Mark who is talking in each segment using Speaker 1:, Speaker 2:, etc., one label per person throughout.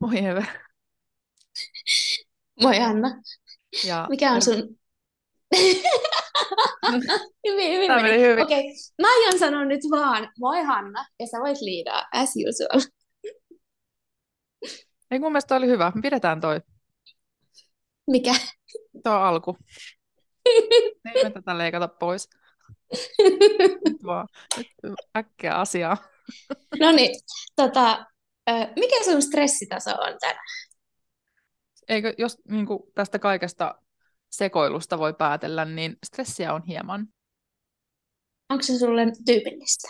Speaker 1: Moi Eve.
Speaker 2: Moi Anna.
Speaker 1: Ja
Speaker 2: Mikä on sun... hyvin, hyvin
Speaker 1: Tämä
Speaker 2: meni.
Speaker 1: hyvin.
Speaker 2: Okei, mä aion sanoa nyt vaan moi Hanna, ja sä voit liidaa as usual.
Speaker 1: Ei mun mielestä oli hyvä. Me pidetään toi,
Speaker 2: Mikä?
Speaker 1: toi alku. Ei me tätä leikata pois. Nyt vaan nyt äkkiä asiaa.
Speaker 2: no niin, tota, ö, mikä sun stressitaso on tänään?
Speaker 1: Eikö, jos niin kuin tästä kaikesta sekoilusta voi päätellä, niin stressiä on hieman.
Speaker 2: Onko se sulle tyypillistä?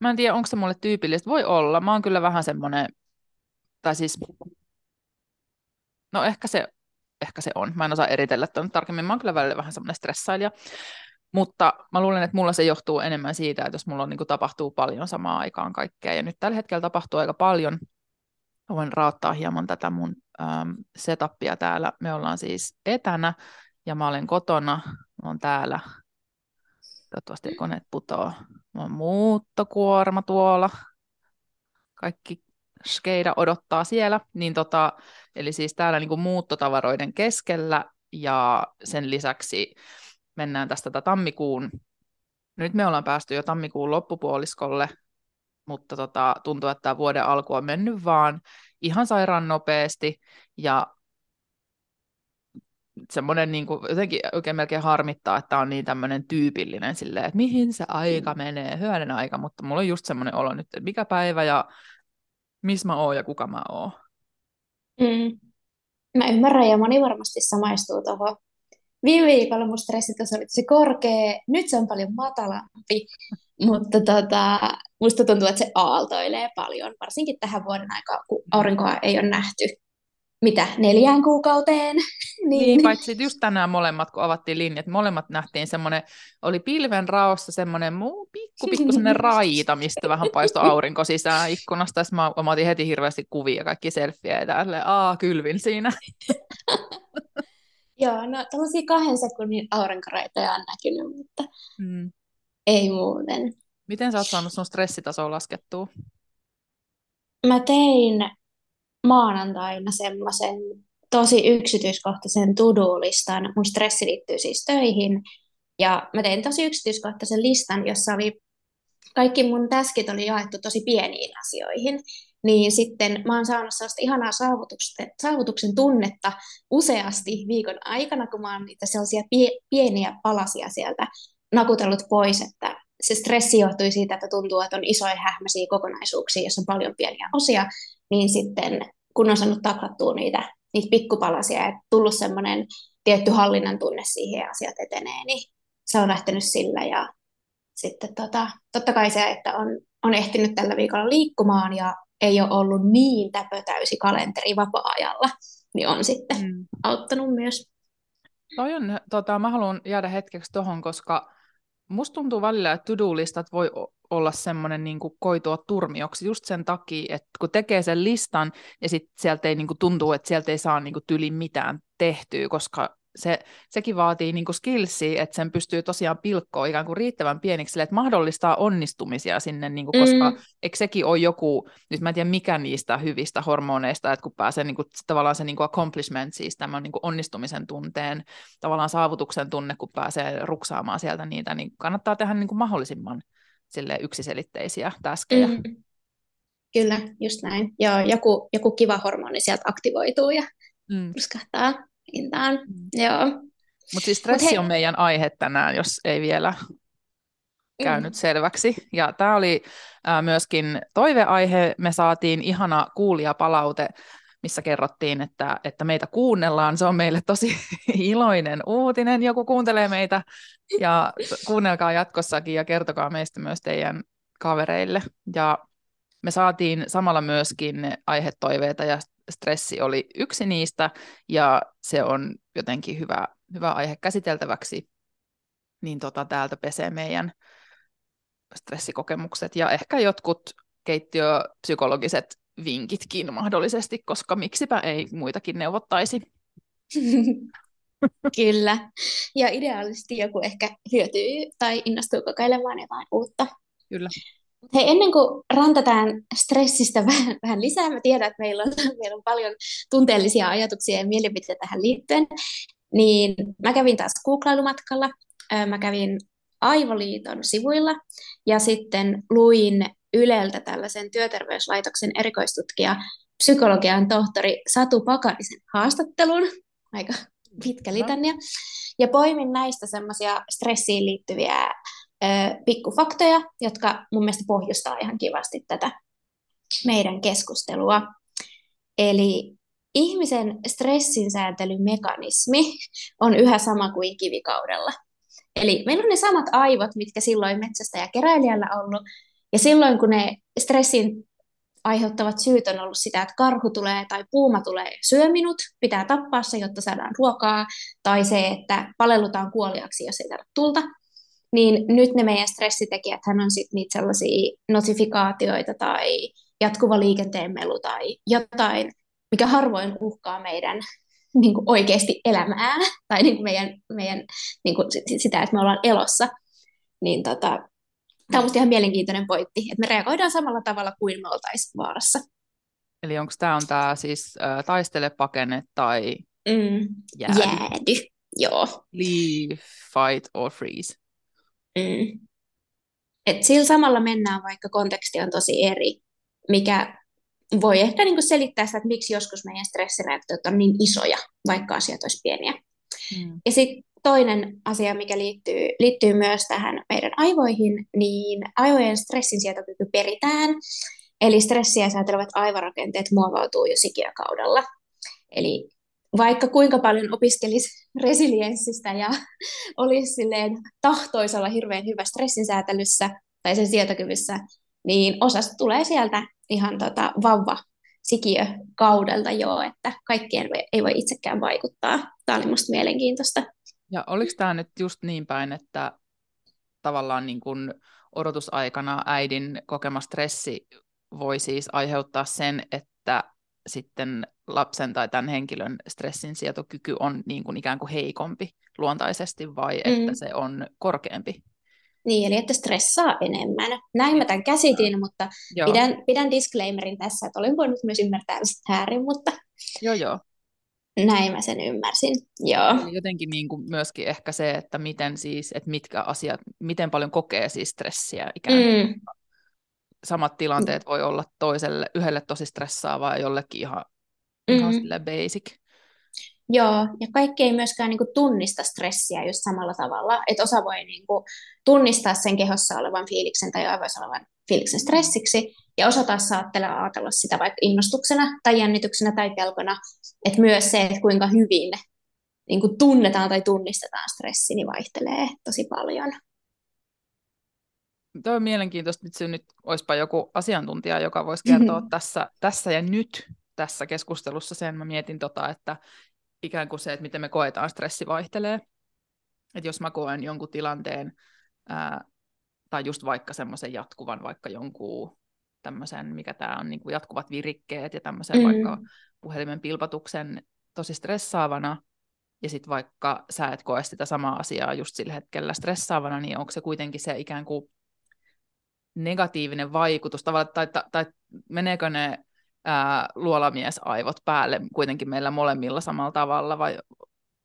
Speaker 1: Mä en tiedä, onko se mulle tyypillistä. Voi olla. Mä oon kyllä vähän semmoinen, tai siis, no ehkä se, ehkä se on. Mä en osaa eritellä tämän tarkemmin. Mä oon kyllä välillä vähän semmoinen stressailija. Mutta mä luulen, että mulla se johtuu enemmän siitä, että jos mulla on, niin kuin, tapahtuu paljon samaan aikaan kaikkea. Ja nyt tällä hetkellä tapahtuu aika paljon. Mä voin raottaa hieman tätä mun ähm, setupia täällä. Me ollaan siis etänä ja mä olen kotona. Mä oon täällä. Toivottavasti koneet putoo. Mä oon muuttokuorma tuolla. Kaikki skeida odottaa siellä. Niin tota, eli siis täällä niin kuin muuttotavaroiden keskellä ja sen lisäksi mennään tästä tätä tammikuun. Nyt me ollaan päästy jo tammikuun loppupuoliskolle, mutta tota, tuntuu, että tämä vuoden alku on mennyt vaan ihan sairaan nopeasti ja semmoinen niin kuin, jotenkin oikein melkein harmittaa, että on niin tämmöinen tyypillinen silleen, että mihin se aika menee, hyönen aika, mutta mulla on just semmoinen olo nyt, että mikä päivä ja missä mä oon ja kuka mä oon.
Speaker 2: Mm. Mä ymmärrän, ja moni varmasti samaistuu tuohon. Viime viikolla mun stressitaso oli tosi korkea, nyt se on paljon matalampi, mutta tota, musta tuntuu, että se aaltoilee paljon, varsinkin tähän vuoden aikaan, kun aurinkoa ei ole nähty. Mitä, neljään kuukauteen?
Speaker 1: Niin,
Speaker 2: niin.
Speaker 1: paitsi just tänään molemmat, kun avattiin linjat, molemmat nähtiin semmoinen, oli pilven raossa semmoinen muu pikku, pikku semmoinen raita, mistä vähän paistoi aurinko sisään ikkunasta. Sitten mä, mä otin heti hirveästi kuvia, kaikki selfieä ja tälleen, aa, kylvin siinä.
Speaker 2: Joo, no tällaisia kahden sekunnin aurinkoraitoja on näkynyt, mutta
Speaker 1: Mm.
Speaker 2: ei muuten.
Speaker 1: Miten sä oot saanut sun stressitasoa laskettua?
Speaker 2: Mä tein maanantaina semmoisen tosi yksityiskohtaisen to-do-listan. Mun stressi liittyy siis töihin. Ja mä tein tosi yksityiskohtaisen listan, jossa oli kaikki mun taskit oli jaettu tosi pieniin asioihin. Niin sitten mä oon saanut sellaista ihanaa saavutuksen, tunnetta useasti viikon aikana, kun mä oon niitä sellaisia pie, pieniä palasia sieltä nakutellut pois, että se stressi johtui siitä, että tuntuu, että on isoja hähmäisiä kokonaisuuksia, jossa on paljon pieniä osia, niin sitten kun on saanut taklattua niitä, niitä pikkupalasia ja tullut semmoinen tietty hallinnan tunne siihen ja asiat etenee, niin se on lähtenyt sillä ja sitten tota, totta kai se, että on, on ehtinyt tällä viikolla liikkumaan ja ei ole ollut niin täpötäysi kalenteri vapaa-ajalla, niin on sitten
Speaker 1: Mm.
Speaker 2: auttanut myös.
Speaker 1: Toi on, tota, mä haluan jäädä hetkeksi tohon, koska musta tuntuu välillä, että to-do-listat voi olla semmoinen niin koitua turmioksi just sen takia, että kun tekee sen listan ja sitten sieltä ei niin kuin, tuntuu, että sieltä ei saa niin kuin, tyli mitään tehtyä, koska se, sekin vaatii niin skillsia, että sen pystyy tosiaan pilkkoa ikään kuin riittävän pieniksi, sille, että mahdollistaa onnistumisia sinne, niin kuin, koska
Speaker 2: Mm.
Speaker 1: eikö sekin ole joku, nyt mä en tiedä mikä niistä hyvistä hormoneista, että kun pääsee niin kuin, tavallaan se niin kuin accomplishment, siis tämän niin kuin onnistumisen tunteen, tavallaan saavutuksen tunne, kun pääsee ruksaamaan sieltä niitä, niin kannattaa tehdä niin kuin mahdollisimman sille yksiselitteisiä täskejä.
Speaker 2: Mm. Kyllä, just näin. Joo, joku, joku kiva hormoni sieltä aktivoituu ja
Speaker 1: Mm.
Speaker 2: puskahtaa hintaan.
Speaker 1: Mm.
Speaker 2: Joo.
Speaker 1: Mutta siis
Speaker 2: Mut
Speaker 1: stressi
Speaker 2: hei,
Speaker 1: on meidän aihe tänään, jos ei vielä käynyt
Speaker 2: mm.
Speaker 1: selväksi. Ja tämä oli ää, myöskin toiveaihe. Me saatiin ihana kuulijapalaute, missä kerrottiin, että, että meitä kuunnellaan. Se on meille tosi iloinen uutinen. Joku kuuntelee meitä ja kuunnelkaa jatkossakin ja kertokaa meistä myös teidän kavereille. Ja me saatiin samalla myöskin aihetoiveita ja stressi oli yksi niistä ja se on jotenkin hyvä, hyvä aihe käsiteltäväksi. Niin tota, täältä pesee meidän stressikokemukset ja ehkä jotkut keittiöpsykologiset vinkitkin mahdollisesti, koska miksipä ei muitakin neuvottaisi.
Speaker 2: Kyllä. Ja ideaalisesti joku ehkä hyötyy tai innostuu kokeilemaan jotain uutta.
Speaker 1: Kyllä.
Speaker 2: Hei, ennen kuin rantataan stressistä vähän, vähän lisää, mä tiedän, että meillä on, meillä on paljon tunteellisia ajatuksia ja mielipiteitä tähän liittyen, niin mä kävin taas googlailumatkalla. Mä kävin Aivoliiton sivuilla ja sitten luin Yleltä tällaisen työterveyslaitoksen erikoistutkija, psykologian tohtori Satu Pakarisen haastattelun, aika pitkä litania, ja poimin näistä semmoisia stressiin liittyviä pikkufaktoja, jotka mun mielestä pohjustaa ihan kivasti tätä meidän keskustelua. Eli ihmisen stressinsäätelymekanismi on yhä sama kuin kivikaudella. Eli meillä on ne samat aivot, mitkä silloin metsästä ja keräilijällä ollut, ja silloin kun ne stressin aiheuttavat syyt on ollut sitä, että karhu tulee tai puuma tulee syö minut, pitää tappaa se, jotta saadaan ruokaa, tai se, että palellutaan kuoliaksi, jos ei saada tulta, niin nyt ne meidän stressitekijät hän on sitten niitä sellaisia notifikaatioita tai jatkuva liikenteen melu tai jotain, mikä harvoin uhkaa meidän niin kuin oikeasti elämää tai niin kuin meidän, meidän niin kuin sitä, että me ollaan elossa. Niin tota, Tämä on ihan mielenkiintoinen pointti, että me reagoidaan samalla tavalla kuin me oltaisiin vaarassa.
Speaker 1: Eli onko tämä on tämä siis äh, taistele, pakene tai
Speaker 2: mm. jäädy? Jäädy, joo.
Speaker 1: Leave, fight or freeze.
Speaker 2: Mm. Et sillä samalla mennään, vaikka konteksti on tosi eri, mikä voi ehkä niinku selittää sitä, että miksi joskus meidän stressireaktiot on niin isoja, vaikka asiat olisi pieniä. Mm. Ja sitten toinen asia, mikä liittyy, liittyy myös tähän meidän aivoihin, niin aivojen stressinsietokyky peritään. Eli stressiä säätelevät aivorakenteet muovautuu jo sikiökaudella. Eli vaikka kuinka paljon opiskelisi resilienssistä ja olisi silleen tahtoisella hirveän hyvä stressinsäätelyssä tai sen sietokyvyssä, niin osasta tulee sieltä ihan tota vauva sikiökaudelta jo, että kaikkien ei voi itsekään vaikuttaa. Tämä oli minusta mielenkiintoista.
Speaker 1: Ja oliko tämä nyt just niin päin, että tavallaan niin kun odotusaikana äidin kokema stressi voi siis aiheuttaa sen, että sitten lapsen tai tämän henkilön stressin sietokyky on niin kuin ikään kuin heikompi luontaisesti vai mm. että se on korkeampi?
Speaker 2: Niin, eli että stressaa enemmän. Näin mä tämän käsitin, mutta pidän, pidän disclaimerin tässä, että olen voinut myös ymmärtää väärin, mutta
Speaker 1: joo, joo.
Speaker 2: näin mä sen ymmärsin. Joo.
Speaker 1: Eli jotenkin niin kuin myöskin ehkä se, että miten siis, että mitkä asiat, miten paljon kokee siis stressiä ikään kuin. Mm. Samat tilanteet voi olla toiselle, yhdelle tosi stressaavaa ja jollekin ihan, mm. ihan basic.
Speaker 2: Joo, ja kaikki ei myöskään niin kuin, tunnista stressiä just samalla tavalla, että osa voi niin kuin, tunnistaa sen kehossa olevan fiiliksen tai aivoissa olevan fiiliksen stressiksi, ja osa taas saattelee ajatella sitä vaikka innostuksena tai jännityksenä tai pelkona, että myös se, että kuinka hyvin niin kuin, tunnetaan tai tunnistetaan stressi, niin vaihtelee tosi paljon.
Speaker 1: Tuo on mielenkiintoista, että se nyt olisipa joku asiantuntija, joka voisi kertoa mm-hmm. tässä, tässä ja nyt tässä keskustelussa sen. Mä mietin tota, että ikään kuin se, että miten me koetaan stressi vaihtelee. Että jos mä koen jonkun tilanteen, ää, tai just vaikka semmoisen jatkuvan, vaikka jonkun tämmöisen, mikä tämä on, niin kuin jatkuvat virikkeet ja tämmöisen mm. vaikka puhelimen pilpatuksen tosi stressaavana, ja sitten vaikka sä et koe sitä samaa asiaa just sillä hetkellä stressaavana, niin onko se kuitenkin se ikään kuin negatiivinen vaikutus, tai, tai, tai meneekö ne ää, luolamiesaivot päälle kuitenkin meillä molemmilla samalla tavalla, vai,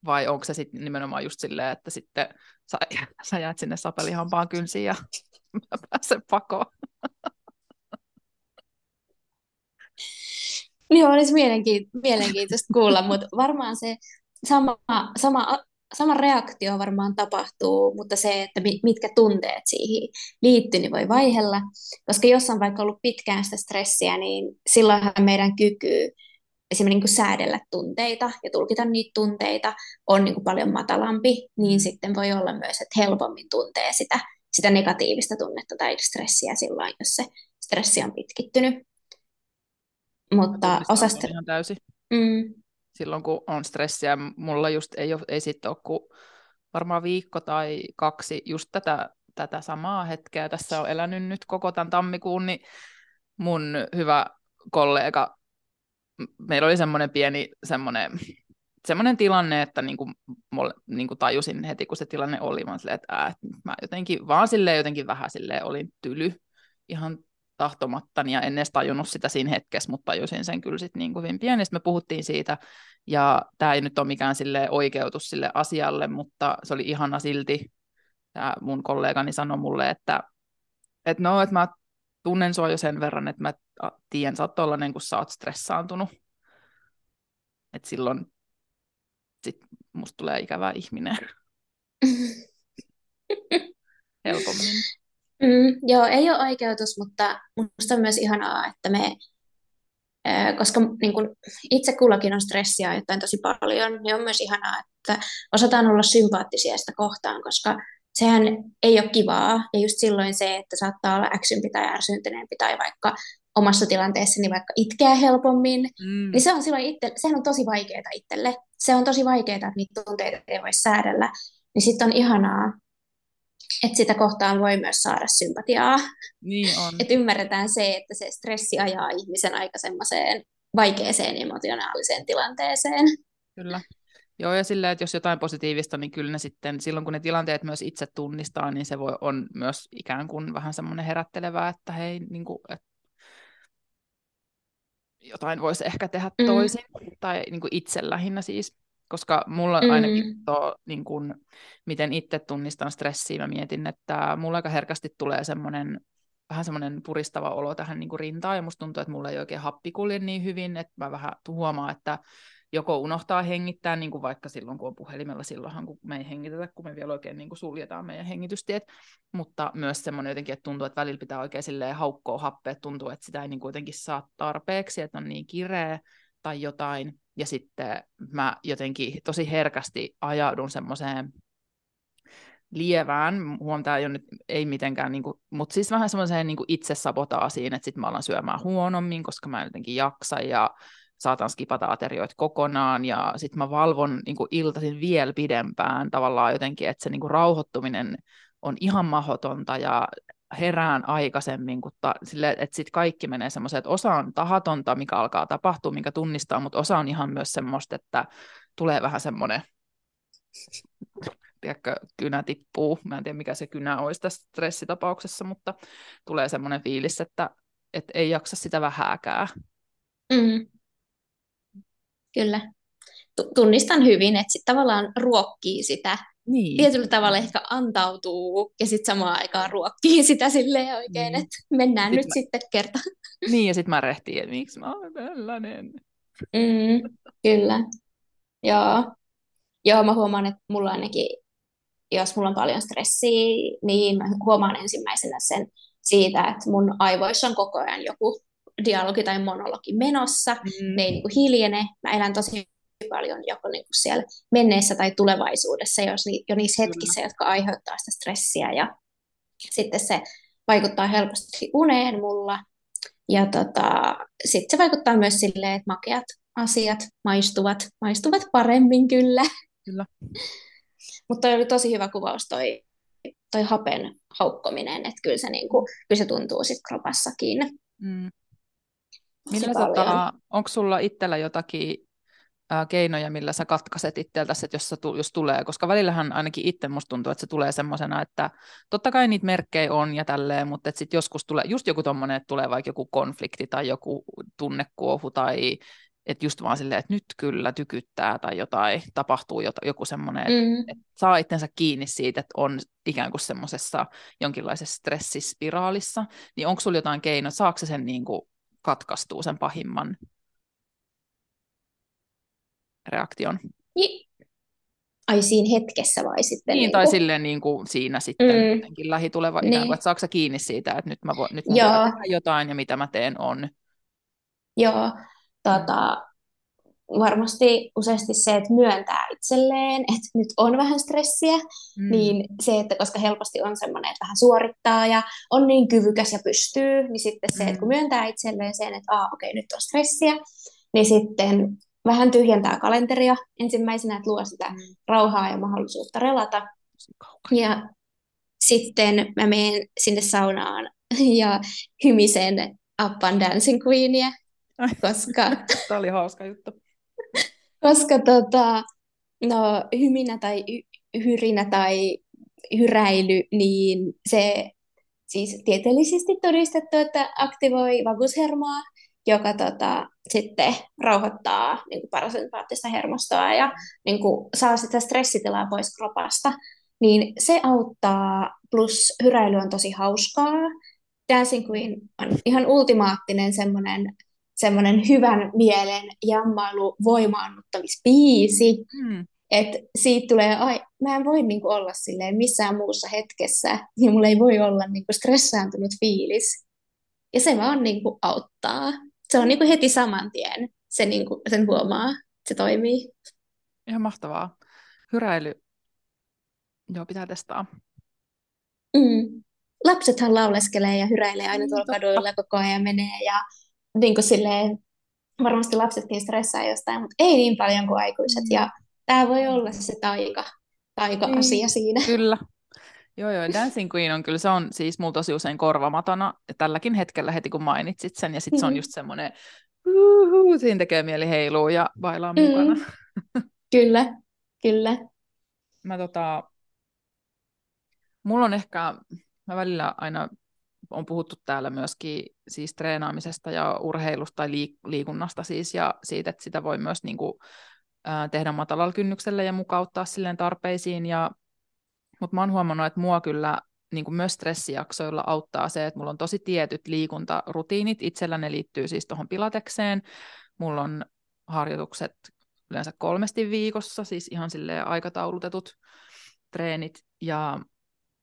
Speaker 1: vai onko se sitten nimenomaan just silleen, että sitten sä, sä jäät sinne sapelihampaan kynsiin ja mä pääsen pakoon?
Speaker 2: Niin olisi mielenkiintoista kuulla, mutta varmaan se sama, sama sama reaktio varmaan tapahtuu, mutta se, että mitkä tunteet siihen liittyy, niin voi vaihella. Koska jos on vaikka ollut pitkään sitä stressiä, niin silloinhan meidän kyky esimerkiksi niin säädellä tunteita ja tulkita niitä tunteita on niin kuin paljon matalampi, niin sitten voi olla myös, että helpommin tuntee sitä, sitä negatiivista tunnetta tai stressiä silloin, jos se stressi on pitkittynyt. Mutta osa...
Speaker 1: Ihan täysin. Mm, silloin, kun on stressiä. Mulla just ei, ole, ei sitten ole kuin varmaan viikko tai kaksi just tätä, tätä samaa hetkeä. Tässä on elänyt nyt koko tämän tammikuun, niin mun hyvä kollega, meillä oli semmoinen pieni semmoinen, semmoinen tilanne, että niin kuin, niin kuin tajusin heti, kun se tilanne oli, mä silleen, että, ää, mä jotenkin, vaan silleen jotenkin vähän silleen olin tyly. ihan tahtomattani ja en edes tajunnut sitä siinä hetkessä, mutta tajusin sen kyllä sitten niin hyvin pieni. Sitten me puhuttiin siitä, ja tämä ei nyt ole mikään sille oikeutus sille asialle, mutta se oli ihana silti. Tämä mun kollegani sanoi mulle, että, että no, että mä tunnen sua jo sen verran, että mä tiedän, sä oot tollanen, kun sä oot stressaantunut. Että silloin sit musta tulee ikävä ihminen. Helpommin.
Speaker 2: Mm, joo, ei ole oikeutus, mutta minusta on myös ihanaa, että me, koska niin kun itse kullakin on stressiä jotain tosi paljon, niin on myös ihanaa, että osataan olla sympaattisia sitä kohtaan, koska sehän ei ole kivaa. Ja just silloin se, että saattaa olla äksympi tai ärsyntyneempi tai vaikka omassa tilanteessani niin vaikka itkeä helpommin, mm. niin se on silloin itse, sehän on tosi vaikeaa itselle. Se on tosi vaikeaa, että niitä tunteita ei voi säädellä. Niin sitten on ihanaa, että sitä kohtaan voi myös saada sympatiaa.
Speaker 1: Niin on.
Speaker 2: Että ymmärretään se, että se stressi ajaa ihmisen aika semmoiseen vaikeeseen emotionaaliseen tilanteeseen.
Speaker 1: Kyllä. Joo, ja sillä, että jos jotain positiivista, niin kyllä ne sitten, silloin kun ne tilanteet myös itse tunnistaa, niin se voi, on myös ikään kuin vähän semmoinen herättelevää, että hei, niin kuin, että jotain voisi ehkä tehdä mm. toisin, tai niin kuin itse lähinnä siis koska mulla mm. ainakin to, niin kun, miten itse tunnistan stressiä, mä mietin, että mulla aika herkästi tulee semmoinen vähän semmoinen puristava olo tähän niin kuin rintaan, ja musta tuntuu, että mulla ei oikein happi kulje niin hyvin, että mä vähän huomaan, että joko unohtaa hengittää, niin kuin vaikka silloin, kun on puhelimella, silloinhan kun me ei hengitetä, kun me vielä oikein niin kuin suljetaan meidän hengitystiet, mutta myös semmoinen jotenkin, että tuntuu, että välillä pitää oikein silleen haukkoa happea, tuntuu, että sitä ei niin kuitenkin saa tarpeeksi, että on niin kireä tai jotain, ja sitten mä jotenkin tosi herkästi ajaudun semmoiseen lievään, huomataan jo nyt ei mitenkään, niin kuin, mutta siis vähän semmoiseen niin itsesabotaasiin, että sitten mä alan syömään huonommin, koska mä en jotenkin jaksa ja saatan skipata aterioita kokonaan. Ja sitten mä valvon niin kuin iltaisin vielä pidempään tavallaan jotenkin, että se niin kuin rauhoittuminen on ihan mahdotonta. Ja herään aikaisemmin, kun ta, sille, että sitten kaikki menee semmoiseen, että osa on tahatonta, mikä alkaa tapahtua, minkä tunnistaa, mutta osa on ihan myös semmoista, että tulee vähän semmoinen, tiedätkö, kynä tippuu, mä en tiedä mikä se kynä olisi tässä stressitapauksessa, mutta tulee semmoinen fiilis, että, että ei jaksa sitä vähääkään.
Speaker 2: Mm. Kyllä. Tunnistan hyvin, että sitten tavallaan ruokkii sitä niin. tietyllä tavalla ehkä antautuu ja sitten samaan aikaan ruokkii sitä silleen oikein, niin. että mennään sit nyt mä... sitten kerta.
Speaker 1: Niin, ja sitten mä rehtiin, että miksi mä oon tällainen.
Speaker 2: Mm, kyllä. Joo. Joo, mä huomaan, että mulla ainakin, jos mulla on paljon stressiä, niin mä huomaan ensimmäisenä sen siitä, että mun aivoissa on koko ajan joku dialogi tai monologi menossa, mm. ne ei niin kuin hiljene. Mä elän tosi paljon joko niin kuin siellä menneessä tai tulevaisuudessa, jos ni, jo niissä hetkissä, Kyllä. jotka aiheuttaa sitä stressiä. Ja sitten se vaikuttaa helposti uneen mulla. Ja tota, sitten se vaikuttaa myös silleen, että makeat asiat maistuvat, maistuvat paremmin kyllä.
Speaker 1: Kyllä.
Speaker 2: Mutta oli tosi hyvä kuvaus toi, toi hapen haukkominen, että kyllä se, niin kuin, kyllä se tuntuu sitten kropassakin. Mm.
Speaker 1: Millä tota, onko sulla itsellä jotakin keinoja, millä sä katkaiset itseltäsi, että jos, sä, jos tulee, koska välillähän ainakin itse musta tuntuu, että se tulee semmoisena, että totta kai niitä merkkejä on ja tälleen, mutta sitten joskus tulee just joku tommonen, että tulee vaikka joku konflikti tai joku tunnekuohu tai että just vaan silleen, että nyt kyllä tykyttää tai jotain, tapahtuu jotain, joku semmoinen, mm. että saa itsensä kiinni siitä, että on ikään kuin semmoisessa jonkinlaisessa stressispiraalissa, niin onko sulla jotain keinoa, saako se sen niin kuin katkaistua sen pahimman reaktion.
Speaker 2: Niin. Ai siinä hetkessä vai sitten?
Speaker 1: Niin, niin tai kuin... silleen niin kuin siinä sitten mm. jotenkin lähituleva niin. ikään kuin, että saako kiinni siitä, että nyt, mä vo, nyt mä tehdä jotain ja mitä mä teen on.
Speaker 2: Joo, tota, varmasti useasti se, että myöntää itselleen, että nyt on vähän stressiä, mm. niin se, että koska helposti on semmoinen, että vähän suorittaa ja on niin kyvykäs ja pystyy, niin sitten se, että kun mm. myöntää itselleen sen, että Aa, okei, nyt on stressiä, niin sitten vähän tyhjentää kalenteria ensimmäisenä, että luo sitä mm. rauhaa ja mahdollisuutta relata. Ja sitten mä menen sinne saunaan ja hymisen Up and Dancing Queenia, koska...
Speaker 1: Tämä oli hauska juttu.
Speaker 2: koska tota, no, hyminä tai hyrinä tai hyräily, niin se siis tieteellisesti todistettu, että aktivoi vagushermoa, joka tota, sitten rauhoittaa niin kuin parasympaattista hermostoa ja niin kuin, saa sitä stressitilaa pois kropasta. Niin se auttaa, plus hyräily on tosi hauskaa. Dancing Queen on ihan ultimaattinen semmoinen semmoinen hyvän mielen jammailu voimaannuttamispiisi. Hmm. Että siitä tulee, ai, mä en voi niinku olla silleen missään muussa hetkessä, niin mulla ei voi olla niinku stressaantunut fiilis. Ja se vaan niinku auttaa. Se on niinku heti saman tien, se niinku, sen huomaa, se toimii.
Speaker 1: Ihan mahtavaa. Hyräily. Joo, pitää testaa.
Speaker 2: Mm. Lapsethan lauleskelee ja hyräilee aina tuolla kaduilla koko ajan menee ja niin kuin silleen, varmasti lapsetkin stressaa jostain, mutta ei niin paljon kuin aikuiset. Ja tämä voi olla se taika, taika-asia mm, siinä.
Speaker 1: Kyllä. Joo, joo. Dancing Queen on kyllä, se on siis mulla tosi usein korvamatona. Ja tälläkin hetkellä heti kun mainitsit sen, ja sitten mm. se on mm. just semmoinen, uhuhu, siinä tekee mieli heilua ja bailaa mm. mukana.
Speaker 2: kyllä, kyllä.
Speaker 1: Mä tota, mulla on ehkä, mä välillä aina on puhuttu täällä myöskin siis treenaamisesta ja urheilusta tai liikunnasta siis, ja siitä, että sitä voi myös niin kuin, ää, tehdä matalalla kynnyksellä ja mukauttaa silleen tarpeisiin, ja, mutta mä oon huomannut, että mua kyllä niin kuin myös stressijaksoilla auttaa se, että mulla on tosi tietyt liikuntarutiinit, itsellä ne liittyy siis tuohon pilatekseen, mulla on harjoitukset yleensä kolmesti viikossa, siis ihan silleen aikataulutetut treenit, ja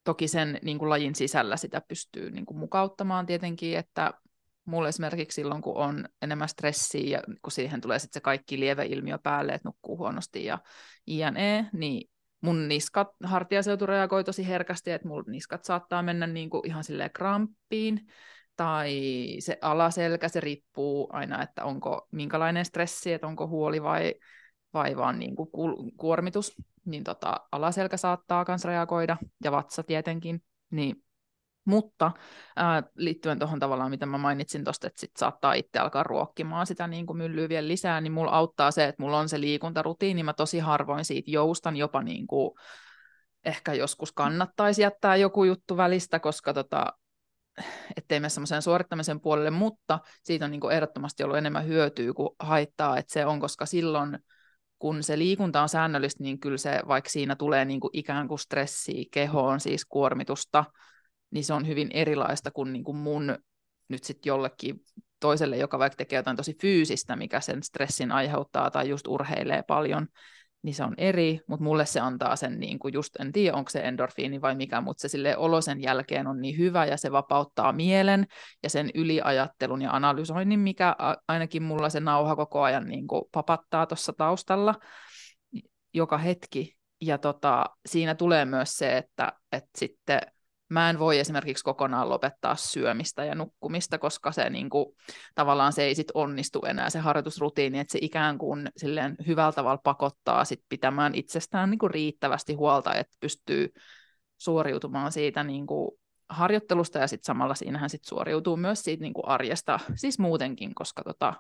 Speaker 1: toki sen niin kuin lajin sisällä sitä pystyy niin kuin mukauttamaan tietenkin, että mulle esimerkiksi silloin, kun on enemmän stressiä ja kun siihen tulee sitten se kaikki lieveilmiö päälle, että nukkuu huonosti ja INE, niin mun niskat, hartiaseutu reagoi tosi herkästi, että mun niskat saattaa mennä niin kuin ihan silleen kramppiin, tai se alaselkä, se riippuu aina, että onko minkälainen stressi, että onko huoli vai, vai vaan niin kuin kuormitus niin tota, alaselkä saattaa myös reagoida, ja vatsa tietenkin, niin mutta ää, liittyen tuohon tavallaan, mitä mä mainitsin tuosta, että sit saattaa itse alkaa ruokkimaan sitä niin kuin myllyä vielä lisää, niin mulla auttaa se, että mulla on se liikuntarutiini, mä tosi harvoin siitä joustan jopa niin kuin, ehkä joskus kannattaisi jättää joku juttu välistä, koska tota, ettei mene semmoiseen suorittamisen puolelle, mutta siitä on niin kuin ehdottomasti ollut enemmän hyötyä kuin haittaa, että se on, koska silloin kun se liikunta on säännöllistä, niin kyllä se, vaikka siinä tulee niin kuin ikään kuin stressiä kehoon, siis kuormitusta, niin se on hyvin erilaista kuin, niin kuin mun nyt sitten jollekin toiselle, joka vaikka tekee jotain tosi fyysistä, mikä sen stressin aiheuttaa tai just urheilee paljon, niin se on eri, mutta mulle se antaa sen, niin kuin just en tiedä, onko se endorfiini vai mikä, mutta se sille olo sen jälkeen on niin hyvä ja se vapauttaa mielen ja sen yliajattelun ja analysoinnin, mikä ainakin mulla se nauha koko ajan niin kuin papattaa tuossa taustalla joka hetki. Ja tota, siinä tulee myös se, että, että sitten mä en voi esimerkiksi kokonaan lopettaa syömistä ja nukkumista, koska se niin kuin, tavallaan se ei sit onnistu enää se harjoitusrutiini, että se ikään kuin silleen hyvällä tavalla pakottaa sit pitämään itsestään niin kuin riittävästi huolta, että pystyy suoriutumaan siitä niin kuin harjoittelusta ja sitten samalla siinähän sit suoriutuu myös siitä niin kuin arjesta, siis muutenkin, koska tota,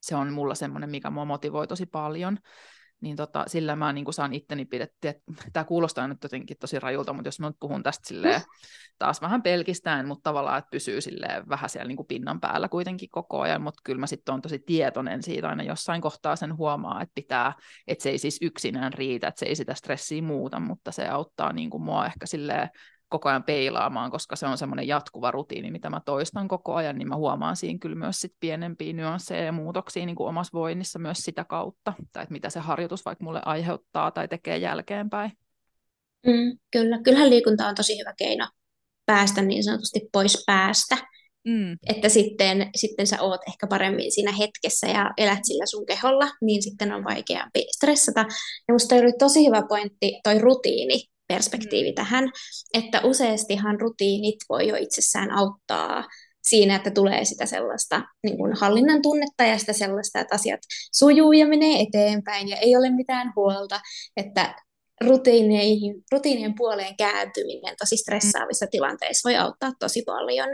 Speaker 1: se on mulla semmoinen, mikä mua motivoi tosi paljon niin tota, sillä mä niin saan itteni pidettyä. Tämä kuulostaa nyt jotenkin tosi rajulta, mutta jos mä nyt puhun tästä silleen, taas vähän pelkistään, mutta tavallaan, että pysyy silleen vähän siellä niin pinnan päällä kuitenkin koko ajan, mutta kyllä mä sitten on tosi tietoinen siitä aina jossain kohtaa sen huomaa, että pitää, että se ei siis yksinään riitä, että se ei sitä stressiä muuta, mutta se auttaa niin kuin mua ehkä silleen koko ajan peilaamaan, koska se on semmoinen jatkuva rutiini, mitä mä toistan koko ajan, niin mä huomaan siinä kyllä myös sit pienempiä nyansseja ja muutoksia niin kuin omassa voinnissa myös sitä kautta, tai että mitä se harjoitus vaikka mulle aiheuttaa tai tekee jälkeenpäin.
Speaker 2: Mm, kyllä, kyllähän liikunta on tosi hyvä keino päästä niin sanotusti pois päästä. Mm. Että sitten, sitten sä oot ehkä paremmin siinä hetkessä ja elät sillä sun keholla, niin sitten on vaikeampi stressata. Ja musta oli tosi hyvä pointti, toi rutiini, perspektiivi mm. tähän, että useastihan rutiinit voi jo itsessään auttaa siinä, että tulee sitä sellaista niin kuin hallinnan tunnetta ja sitä sellaista, että asiat sujuu ja menee eteenpäin ja ei ole mitään huolta, että rutiineihin, rutiinien puoleen kääntyminen tosi stressaavissa tilanteissa voi auttaa tosi paljon.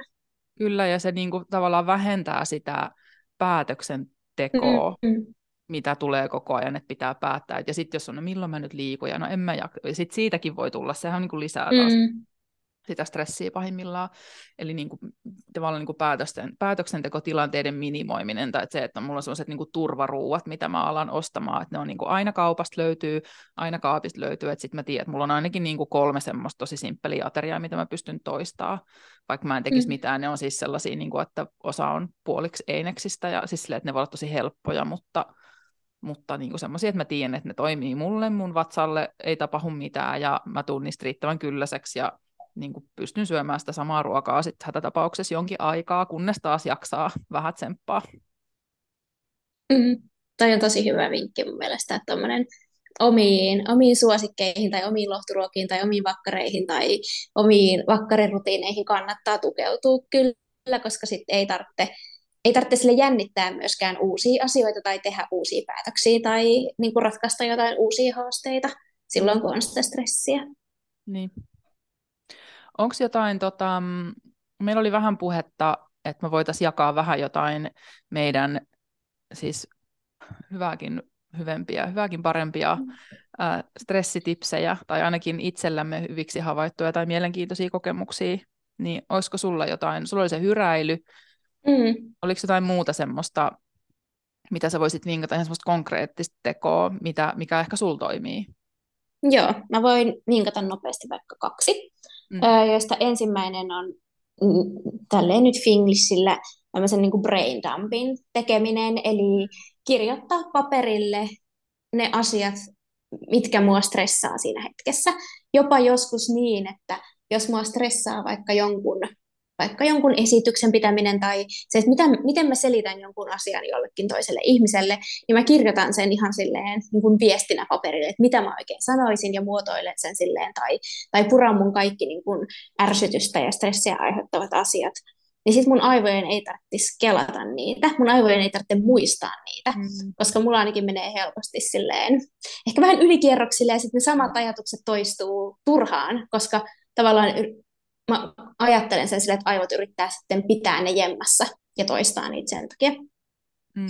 Speaker 1: Kyllä, ja se niin kuin, tavallaan vähentää sitä päätöksentekoa. Mm-hmm mitä tulee koko ajan, että pitää päättää. Ja sitten jos on, no milloin mä nyt liikun, ja no en mä jak- Sitten siitäkin voi tulla, sehän on niin kuin lisää taas mm. sitä stressiä pahimmillaan. Eli niin kuin, tavallaan niin kuin päätösten, päätöksentekotilanteiden minimoiminen, tai että se, että mulla on sellaiset niin kuin turvaruuat, mitä mä alan ostamaan, että ne on niin kuin aina kaupasta löytyy, aina kaapista löytyy, että sitten mä tiedän, että mulla on ainakin niin kuin kolme semmoista tosi simppeliä ateriaa, mitä mä pystyn toistamaan, vaikka mä en tekisi mm. mitään, ne on siis sellaisia, niin kuin, että osa on puoliksi eineksistä, ja siis silleen, että ne voi olla tosi helppoja, mutta mutta niin kuin semmoisia, että mä tiedän, että ne toimii mulle, mun vatsalle ei tapahdu mitään ja mä tuun niistä riittävän kylläiseksi ja niin kuin pystyn syömään sitä samaa ruokaa sitten hätätapauksessa jonkin aikaa, kunnes taas jaksaa vähän tsemppaa.
Speaker 2: Mm, toi on tosi hyvä vinkki mun mielestä, että omiin, omiin suosikkeihin tai omiin lohturuokiin tai omiin vakkareihin tai omiin vakkarirutiineihin kannattaa tukeutua kyllä, koska sitten ei tarvitse ei tarvitse sille jännittää myöskään uusia asioita tai tehdä uusia päätöksiä tai niin kuin ratkaista jotain uusia haasteita silloin, kun on sitä stressiä.
Speaker 1: Niin. Onko jotain, tota, meillä oli vähän puhetta, että me voitaisiin jakaa vähän jotain meidän siis hyvääkin hyvempiä, hyvääkin parempia mm. ää, stressitipsejä, tai ainakin itsellämme hyviksi havaittuja tai mielenkiintoisia kokemuksia, niin olisiko sulla jotain, sulla oli se hyräily, mm. oliko jotain muuta semmoista, mitä sä voisit vinkata, ihan semmoista konkreettista tekoa, mitä, mikä ehkä sul toimii?
Speaker 2: Joo, mä voin vinkata nopeasti vaikka kaksi mm. joista ensimmäinen on mm, tälleen nyt Finglishillä tämmöisen niin kuin brain dumpin tekeminen, eli kirjoittaa paperille ne asiat, mitkä mua stressaa siinä hetkessä. Jopa joskus niin, että jos mua stressaa vaikka jonkun vaikka jonkun esityksen pitäminen tai se, että miten, miten mä selitän jonkun asian jollekin toiselle ihmiselle, niin mä kirjoitan sen ihan silleen niin kuin viestinä paperille, että mitä mä oikein sanoisin ja muotoilen sen silleen tai, tai puran mun kaikki niin kuin ärsytystä ja stressiä aiheuttavat asiat. Niin sit mun aivojen ei tarvitsisi kelata niitä, mun aivojen ei tarvitse muistaa niitä, mm. koska mulla ainakin menee helposti silleen, ehkä vähän ylikierroksille ja sitten ne samat ajatukset toistuu turhaan, koska tavallaan mä ajattelen sen sille, että aivot yrittää sitten pitää ne jemmässä ja toistaa niitä sen takia. Mm.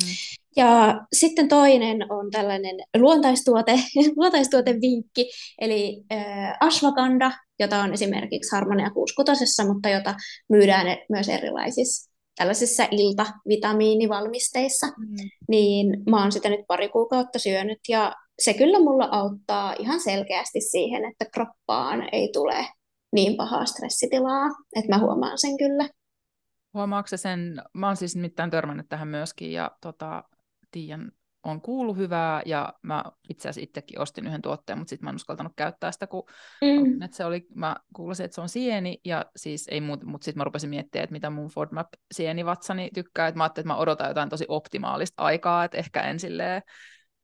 Speaker 2: Ja sitten toinen on tällainen luontaistuote, luontaistuotevinkki, eli äh, ashwagandha, jota on esimerkiksi Harmonia 66, mutta jota myydään myös erilaisissa tällaisissa iltavitamiinivalmisteissa, mm. niin mä oon sitä nyt pari kuukautta syönyt, ja se kyllä mulla auttaa ihan selkeästi siihen, että kroppaan ei tule niin pahaa stressitilaa, että mä huomaan sen kyllä.
Speaker 1: Huomaatko sen, mä oon siis nimittäin törmännyt tähän myöskin ja tota, Tiian on kuullut hyvää ja mä itse asiassa itsekin ostin yhden tuotteen, mutta sitten mä en uskaltanut käyttää sitä, kun mm. että se oli, mä kuulisin, että se on sieni ja siis ei muuta, mutta sitten mä rupesin miettimään, että mitä mun FODMAP sienivatsani tykkää, että mä ajattelin, että mä odotan jotain tosi optimaalista aikaa, että ehkä en silleen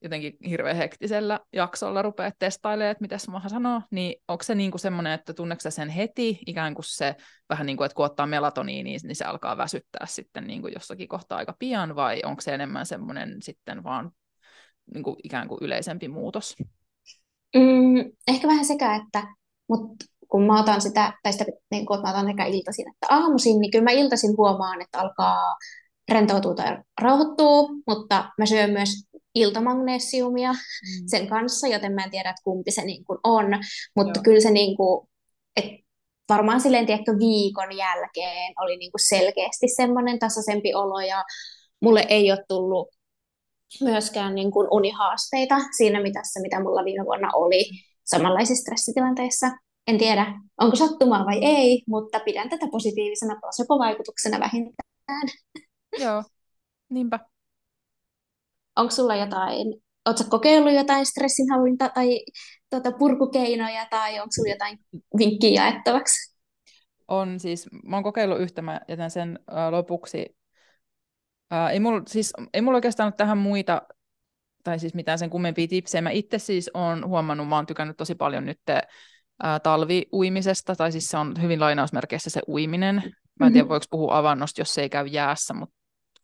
Speaker 1: jotenkin hirveän hektisellä jaksolla rupeat testailemaan, että mitä mä sanoo, niin onko se niinku semmoinen, että tunneeko sen heti, ikään kuin se vähän niin kuin, että kun ottaa melatoniiniin, niin se alkaa väsyttää sitten niin kuin jossakin kohtaa aika pian, vai onko se enemmän semmoinen sitten vaan niin kuin ikään kuin yleisempi muutos?
Speaker 2: Mm, ehkä vähän sekä, että mutta kun mä otan sitä, tai sitä, niin kun mä otan sekä iltaisin että aamuisin, niin kyllä mä iltaisin huomaan, että alkaa rentoutua tai rauhoittua, mutta mä syön myös iltamagnesiumia mm. sen kanssa, joten mä en tiedä, että kumpi se niin kuin on, mutta Joo. kyllä se niin kuin, et varmaan silleen tiedätkö, viikon jälkeen oli niin kuin selkeästi semmoinen tasaisempi olo ja mulle ei ole tullut myöskään niin kuin unihaasteita siinä mitassa, mitä mulla viime vuonna oli samanlaisissa stressitilanteissa. En tiedä, onko sattumaa vai ei, mutta pidän tätä positiivisena placebo-vaikutuksena vähintään.
Speaker 1: Joo, niinpä
Speaker 2: onko sulla jotain, oletko kokeillut jotain stressinhallinta- tai tuota, purkukeinoja tai onko sulla jotain vinkkiä jaettavaksi?
Speaker 1: On siis, mä oon kokeillut yhtä, mä jätän sen ä, lopuksi. Ä, ei, mulla, siis, ei mulla oikeastaan ole tähän muita, tai siis mitään sen kummempia tipsejä. Mä itse siis oon huomannut, mä oon tykännyt tosi paljon nyt ä, talviuimisesta, tai siis se on hyvin lainausmerkeissä se uiminen. Mä en tiedä, mm-hmm. voiko puhua avannosta, jos se ei käy jäässä, mutta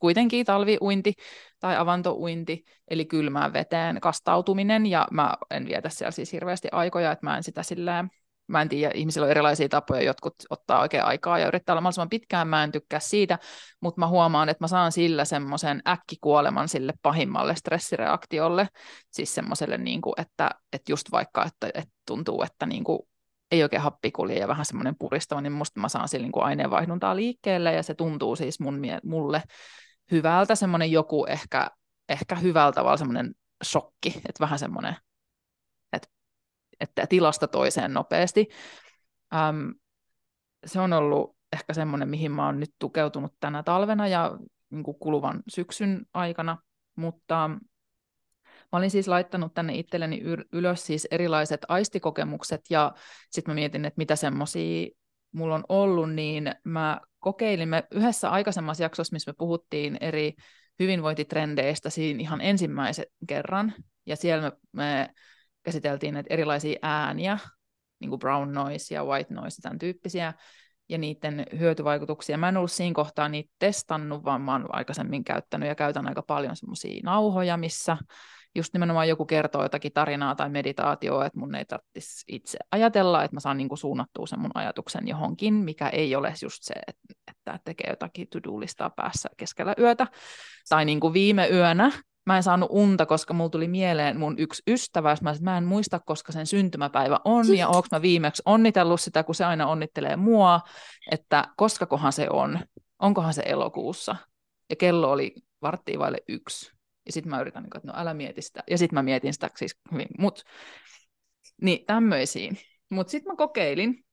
Speaker 1: kuitenkin talviuinti tai avantouinti, eli kylmään veteen kastautuminen, ja mä en vietä siellä siis hirveästi aikoja, että mä en sitä silleen, mä en tiedä, ihmisillä on erilaisia tapoja, jotkut ottaa oikein aikaa ja yrittää olla mahdollisimman pitkään, mä en tykkää siitä, mutta mä huomaan, että mä saan sillä semmoisen äkkikuoleman sille pahimmalle stressireaktiolle, siis semmoiselle, niin kuin, että, että just vaikka, että, että tuntuu, että niin kuin ei oikein happi kulje ja vähän semmoinen puristava, niin musta mä saan sillä niin kuin aineenvaihduntaa liikkeelle ja se tuntuu siis mun, mulle hyvältä, semmoinen joku ehkä, ehkä hyvältä tavalla semmoinen shokki, että vähän semmoinen, että, että tilasta toiseen nopeasti. Ähm, se on ollut ehkä semmoinen, mihin mä oon nyt tukeutunut tänä talvena ja niin kuin kuluvan syksyn aikana, mutta Mä olin siis laittanut tänne itselleni ylös siis erilaiset aistikokemukset ja sitten mä mietin, että mitä semmoisia mulla on ollut, niin mä kokeilin, me yhdessä aikaisemmassa jaksossa, missä me puhuttiin eri hyvinvointitrendeistä siinä ihan ensimmäisen kerran, ja siellä me, me käsiteltiin näitä erilaisia ääniä, niin kuin brown noise ja white noise, tämän tyyppisiä, ja niiden hyötyvaikutuksia. Mä en ollut siinä kohtaa niitä testannut, vaan mä oon aikaisemmin käyttänyt ja käytän aika paljon semmoisia nauhoja, missä just nimenomaan joku kertoo jotakin tarinaa tai meditaatioa, että mun ei tarvitsisi itse ajatella, että mä saan niinku suunnattua sen mun ajatuksen johonkin, mikä ei ole just se, että tekee jotakin to-do-listaa päässä keskellä yötä. Tai niinku viime yönä mä en saanut unta, koska mulla tuli mieleen mun yksi ystävä, mä, mä en muista, koska sen syntymäpäivä on, ja onko mä viimeksi onnitellut sitä, kun se aina onnittelee mua, että koska kohan se on, onkohan se elokuussa. Ja kello oli varttiin vaille yksi. Ja sitten mä yritän, niinku, että no älä mieti sitä. Ja sitten mä mietin sitä siis hyvin. Mut, niin tämmöisiin. Mutta sitten mä kokeilin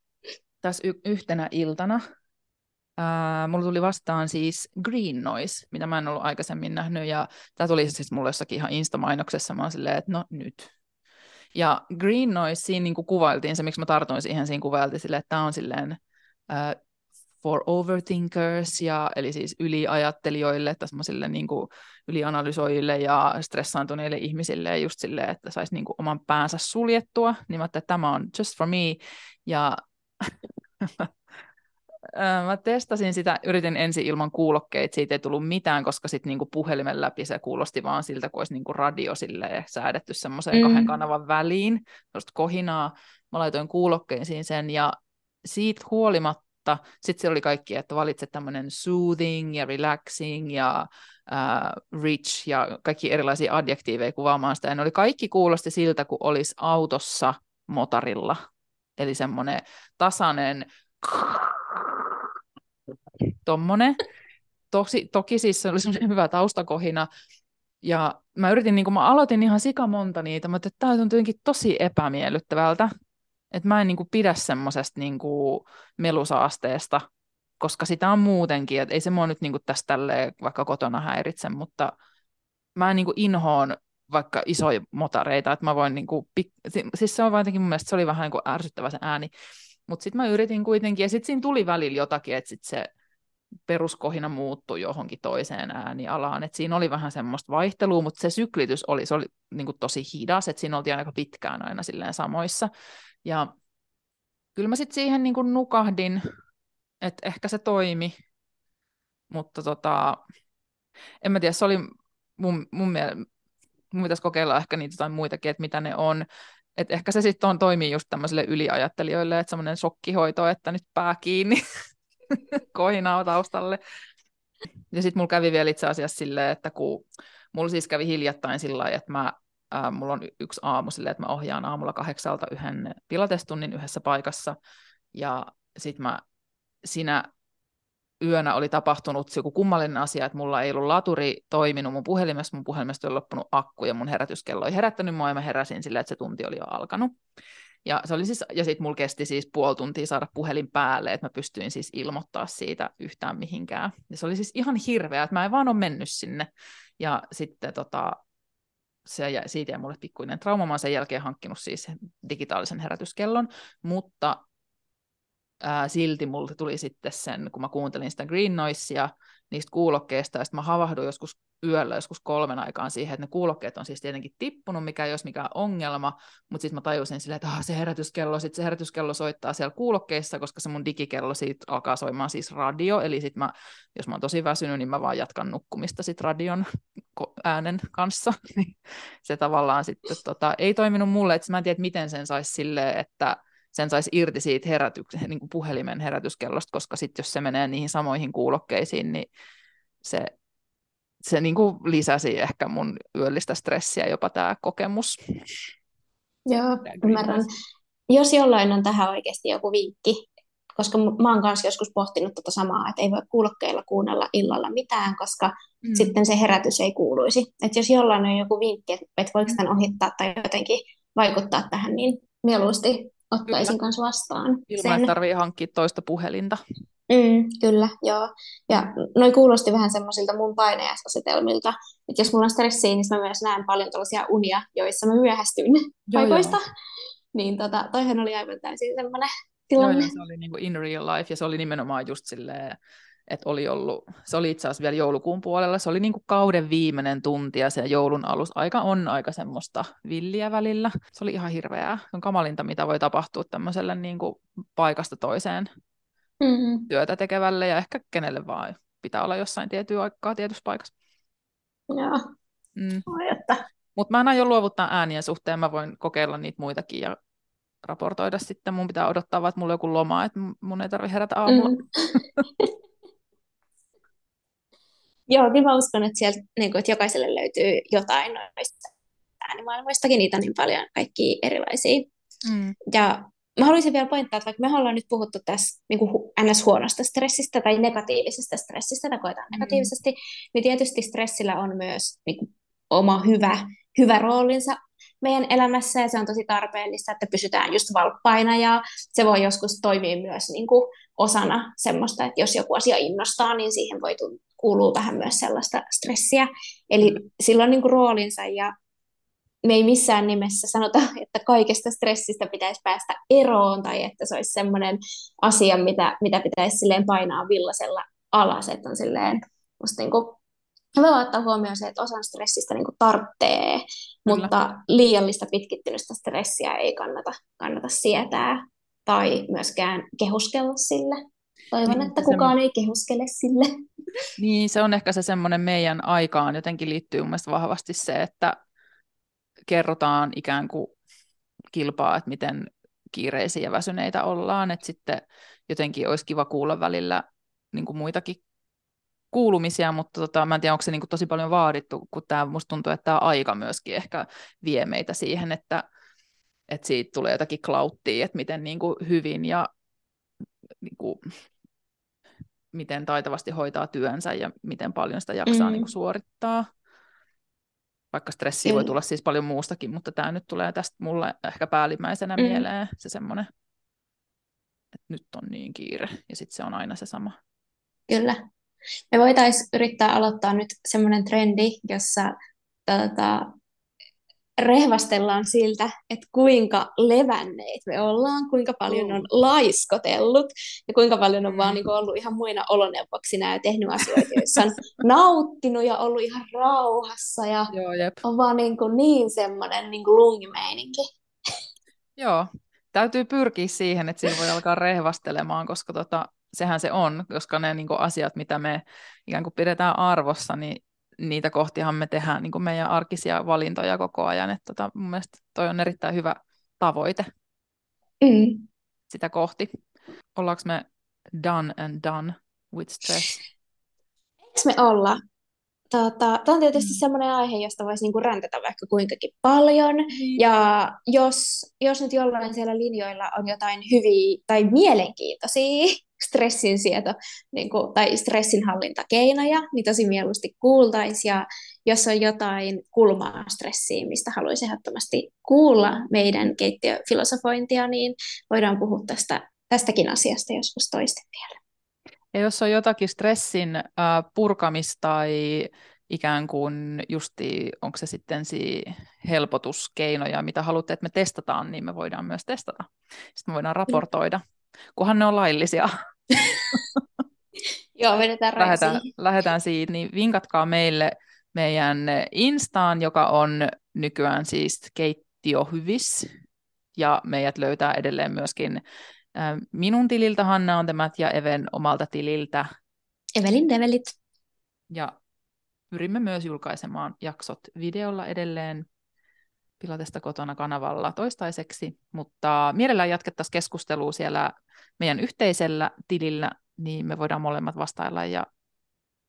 Speaker 1: tässä y- yhtenä iltana. Ää, mulla tuli vastaan siis Green Noise, mitä mä en ollut aikaisemmin nähnyt. Ja tämä tuli siis mulle jossakin ihan Insta-mainoksessa. Mä silleen, että no nyt. Ja Green Noise, siinä niin kuvailtiin se, miksi mä tartuin siihen, siinä kuvailtiin silleen, että tämä on silleen for overthinkers, ja, eli siis yliajattelijoille, tai semmoisille niin kuin ylianalysoijille ja stressaantuneille ihmisille just silleen, että saisi niin kuin oman päänsä suljettua, niin mä että tämä on just for me, ja mä testasin sitä, yritin ensin ilman kuulokkeita, siitä ei tullut mitään, koska sitten niinku puhelimen läpi se kuulosti vaan siltä, kun olisi niinku radio säädetty semmoiseen mm. kahden kanavan väliin, kohinaa. Mä laitoin kuulokkeisiin sen, ja siitä huolimatta mutta sitten se oli kaikki, että valitse tämmöinen soothing ja relaxing ja uh, rich ja kaikki erilaisia adjektiiveja kuvaamaan sitä. Ja ne oli kaikki kuulosti siltä, kun olisi autossa motorilla. Eli semmoinen tasainen tommonen. Tosi, toki siis se oli semmoinen hyvä taustakohina. Ja mä yritin, niin kun mä aloitin ihan sikamonta niitä, mutta tämä on jotenkin tosi epämiellyttävältä. Et mä en niin kuin pidä semmoisesta niin melusaasteesta, koska sitä on muutenkin, että ei se mua nyt niin kuin tästä tälleen, vaikka kotona häiritse, mutta mä niin kuin inhoon vaikka isoja motareita, että mä voin niin kuin, siis se on jotenkin mun mielestä se oli vähän niin kuin ärsyttävä se ääni, mutta sitten mä yritin kuitenkin, ja sitten siinä tuli välillä jotakin, että sitten se peruskohina muuttui johonkin toiseen äänialaan, että siinä oli vähän semmoista vaihtelua, mutta se syklitys oli, se oli niin tosi hidas, että siinä oltiin aika pitkään aina silleen samoissa, ja kyllä mä sitten siihen niin kuin nukahdin, että ehkä se toimi, mutta tota, en mä tiedä, se oli mun, mun mielestä, mun pitäisi kokeilla ehkä niitä jotain muitakin, että mitä ne on. Et ehkä se sitten toimii just tämmöisille yliajattelijoille, että semmoinen shokkihoito, että nyt pää kiinni kohinaa taustalle. Ja sitten mulla kävi vielä itse asiassa silleen, että kun mulla siis kävi hiljattain sillä lailla, että mä ää, mulla on yksi aamu silleen, että mä ohjaan aamulla kahdeksalta yhden pilatestunnin yhdessä paikassa, ja sitten mä siinä yönä oli tapahtunut joku kummallinen asia, että mulla ei ollut laturi toiminut mun puhelimessa, mun puhelimesta oli loppunut akku ja mun herätyskello ei herättänyt mua ja mä heräsin silleen, että se tunti oli jo alkanut. Ja, se oli siis, ja sitten mulla kesti siis puoli tuntia saada puhelin päälle, että mä pystyin siis ilmoittaa siitä yhtään mihinkään. Ja se oli siis ihan hirveä, että mä en vaan ole mennyt sinne. Ja sitten tota, se, ja siitä jäi mulle pikkuinen trauma. Mä sen jälkeen hankkinut siis digitaalisen herätyskellon, mutta ää, silti mulle tuli sitten sen, kun mä kuuntelin sitä Green Noisea niistä kuulokkeista, ja sitten mä havahduin joskus yöllä joskus kolmen aikaan siihen, että ne kuulokkeet on siis tietenkin tippunut, mikä ei olisi mikään ongelma, mutta sitten mä tajusin silleen, että ah, se herätyskello, sitten se herätyskello soittaa siellä kuulokkeissa, koska se mun digikello siitä alkaa soimaan siis radio, eli sitten mä, jos mä oon tosi väsynyt, niin mä vaan jatkan nukkumista sit radion äänen kanssa, se tavallaan sitten tota, ei toiminut mulle, että mä en tiedä, miten sen saisi silleen, että sen saisi irti siitä herätyks- niin kuin puhelimen herätyskellosta, koska sitten jos se menee niihin samoihin kuulokkeisiin, niin se se niin kuin lisäsi ehkä mun yöllistä stressiä jopa tämä kokemus.
Speaker 2: Joo, ymmärrän. jos jollain on tähän oikeasti joku vinkki, koska mä oon kanssa joskus pohtinut tota samaa, että ei voi kuulokkeilla kuunnella illalla mitään, koska mm. sitten se herätys ei kuuluisi. Että jos jollain on joku vinkki, että voiko tämän ohittaa tai jotenkin vaikuttaa tähän, niin mieluusti ottaisin kyllä. kanssa vastaan.
Speaker 1: Ilman, että tarvii hankkia toista puhelinta.
Speaker 2: Mm, kyllä, joo. Ja noin kuulosti vähän semmoisilta mun paineisasetelmilta, että jos mulla on stressiä, niin mä myös näen paljon tällaisia unia, joissa mä myöhästyn joo, paikoista. Joo. Niin tota, toihan oli aivan täysin semmoinen tilanne.
Speaker 1: Joo, se oli niin kuin in real life, ja se oli nimenomaan just silleen, että oli ollut, se oli itse asiassa vielä joulukuun puolella, se oli niin kuin kauden viimeinen tunti, ja se joulun aika on aika semmoista villiä välillä. Se oli ihan hirveää. Se on kamalinta, mitä voi tapahtua tämmöiselle niin kuin paikasta toiseen mm-hmm. työtä tekevälle, ja ehkä kenelle vaan pitää olla jossain tiettyä aikaa tietyssä paikassa.
Speaker 2: Joo. Mm.
Speaker 1: Mutta mä en aio luovuttaa äänien suhteen, mä voin kokeilla niitä muitakin ja raportoida sitten. Mun pitää odottaa, että mulla on joku loma, että mun ei tarvitse herätä aamulla. Mm.
Speaker 2: Joo, niin mä uskon, että sieltä niin kuin, että jokaiselle löytyy jotain noista äänimaailmoistakin, niitä on niin paljon kaikki erilaisia. Mm. Ja mä haluaisin vielä pointtaa, että vaikka me ollaan nyt puhuttu tässä niin kuin ns-huonosta stressistä tai negatiivisesta stressistä, tai koetaan mm. negatiivisesti, niin tietysti stressillä on myös niin kuin, oma hyvä, hyvä roolinsa meidän elämässä ja se on tosi tarpeellista, että pysytään just valppaina ja se voi joskus toimia myös niin kuin osana semmoista, että jos joku asia innostaa, niin siihen voi kuulua vähän myös sellaista stressiä. Eli mm. sillä on niin kuin roolinsa ja me ei missään nimessä sanota, että kaikesta stressistä pitäisi päästä eroon tai että se olisi semmoinen asia, mitä, mitä pitäisi silleen painaa villasella alas, että on silleen musta niin kuin hyvä ottaa huomioon se, että osan stressistä niin tarvitsee, mutta liiallista pitkittynyttä stressiä ei kannata, kannata sietää tai myöskään kehuskella sille. Toivon, niin, että kukaan se... ei kehuskele sille.
Speaker 1: Niin, se on ehkä se semmoinen meidän aikaan jotenkin liittyy mun vahvasti se, että kerrotaan ikään kuin kilpaa, että miten kiireisiä ja väsyneitä ollaan, että sitten jotenkin olisi kiva kuulla välillä niin kuin muitakin kuulumisia, mutta tota, mä en tiedä, onko se niin kuin tosi paljon vaadittu, kun tämä musta tuntuu, että tämä aika myöskin ehkä vie meitä siihen, että, että siitä tulee jotakin klauttia, että miten niin kuin hyvin ja niin kuin, miten taitavasti hoitaa työnsä ja miten paljon sitä jaksaa mm. niin kuin suorittaa. Vaikka stressiä voi tulla siis paljon muustakin, mutta tämä nyt tulee tästä mulle ehkä päällimmäisenä mm. mieleen se semmoinen, että nyt on niin kiire ja sitten se on aina se sama.
Speaker 2: Kyllä. Me voitaisiin yrittää aloittaa nyt semmoinen trendi, jossa tota, rehvastellaan siltä, että kuinka levänneet me ollaan, kuinka paljon on laiskotellut ja kuinka paljon on vaan mm. niin ollut ihan muina oloneuvoksina ja tehnyt asioita, joissa on nauttinut ja ollut ihan rauhassa ja
Speaker 1: Joo, jep.
Speaker 2: on vaan niin, kuin niin semmoinen niin lungimeininki.
Speaker 1: Joo, täytyy pyrkiä siihen, että siinä voi alkaa rehvastelemaan, koska tota, sehän se on, koska ne niin kuin, asiat, mitä me ikään kuin pidetään arvossa, niin niitä kohtihan me tehdään niin kuin meidän arkisia valintoja koko ajan. Että tota, mun mielestä toi on erittäin hyvä tavoite
Speaker 2: mm.
Speaker 1: sitä kohti. Ollaanko me done and done with stress?
Speaker 2: Eikö me olla? Tota, tämä on tietysti mm. sellainen aihe, josta voisi niinku räntätä vaikka kuinkakin paljon. Mm. Ja jos, jos nyt jollain siellä linjoilla on jotain hyviä tai mielenkiintoisia stressinsieto niin kuin, tai stressinhallintakeinoja, niin tosi mieluusti kuultaisiin. Ja jos on jotain kulmaa stressiin, mistä haluaisi ehdottomasti kuulla meidän keittiöfilosofointia, niin voidaan puhua tästä, tästäkin asiasta joskus toisten vielä.
Speaker 1: Ja jos on jotakin stressin purkamista tai ikään kuin justi, onko se sitten si helpotuskeinoja, mitä haluatte, että me testataan, niin me voidaan myös testata. Sitten me voidaan raportoida, kunhan ne on laillisia.
Speaker 2: Joo, vedetään
Speaker 1: lähdetään, lähdetään siitä, niin vinkatkaa meille meidän Instaan, joka on nykyään siis keittiöhyvis, ja meidät löytää edelleen myöskin minun tililtä Hanna on temät ja Even omalta tililtä.
Speaker 2: Evelin Develit.
Speaker 1: Ja pyrimme myös julkaisemaan jaksot videolla edelleen Pilatesta kotona kanavalla toistaiseksi, mutta mielellään jatkettaisiin keskustelua siellä meidän yhteisellä tilillä, niin me voidaan molemmat vastailla ja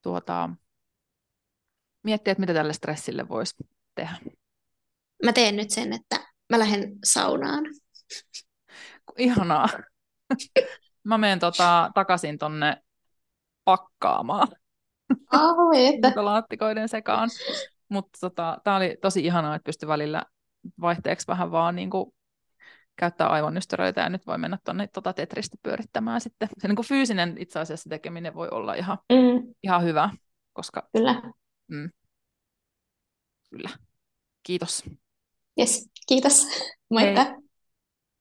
Speaker 1: tuota, miettiä, että mitä tälle stressille voisi tehdä.
Speaker 2: Mä teen nyt sen, että mä lähden saunaan.
Speaker 1: Ihanaa. Mä menen tota, takaisin tonne pakkaamaan
Speaker 2: Oh, että.
Speaker 1: laattikoiden sekaan. Mutta tota, tämä oli tosi ihanaa, että pystyi välillä vaihteeksi vähän vaan niin kuin käyttää aivonystyröitä ja nyt voi mennä tuonne tota Tetristä pyörittämään sitten. Se niin kuin fyysinen itse asiassa tekeminen voi olla ihan,
Speaker 2: Mm,
Speaker 1: ihan hyvä, koska
Speaker 2: kyllä.
Speaker 1: mm, kyllä. Kiitos.
Speaker 2: Yes, kiitos. Moikka.
Speaker 1: Hei.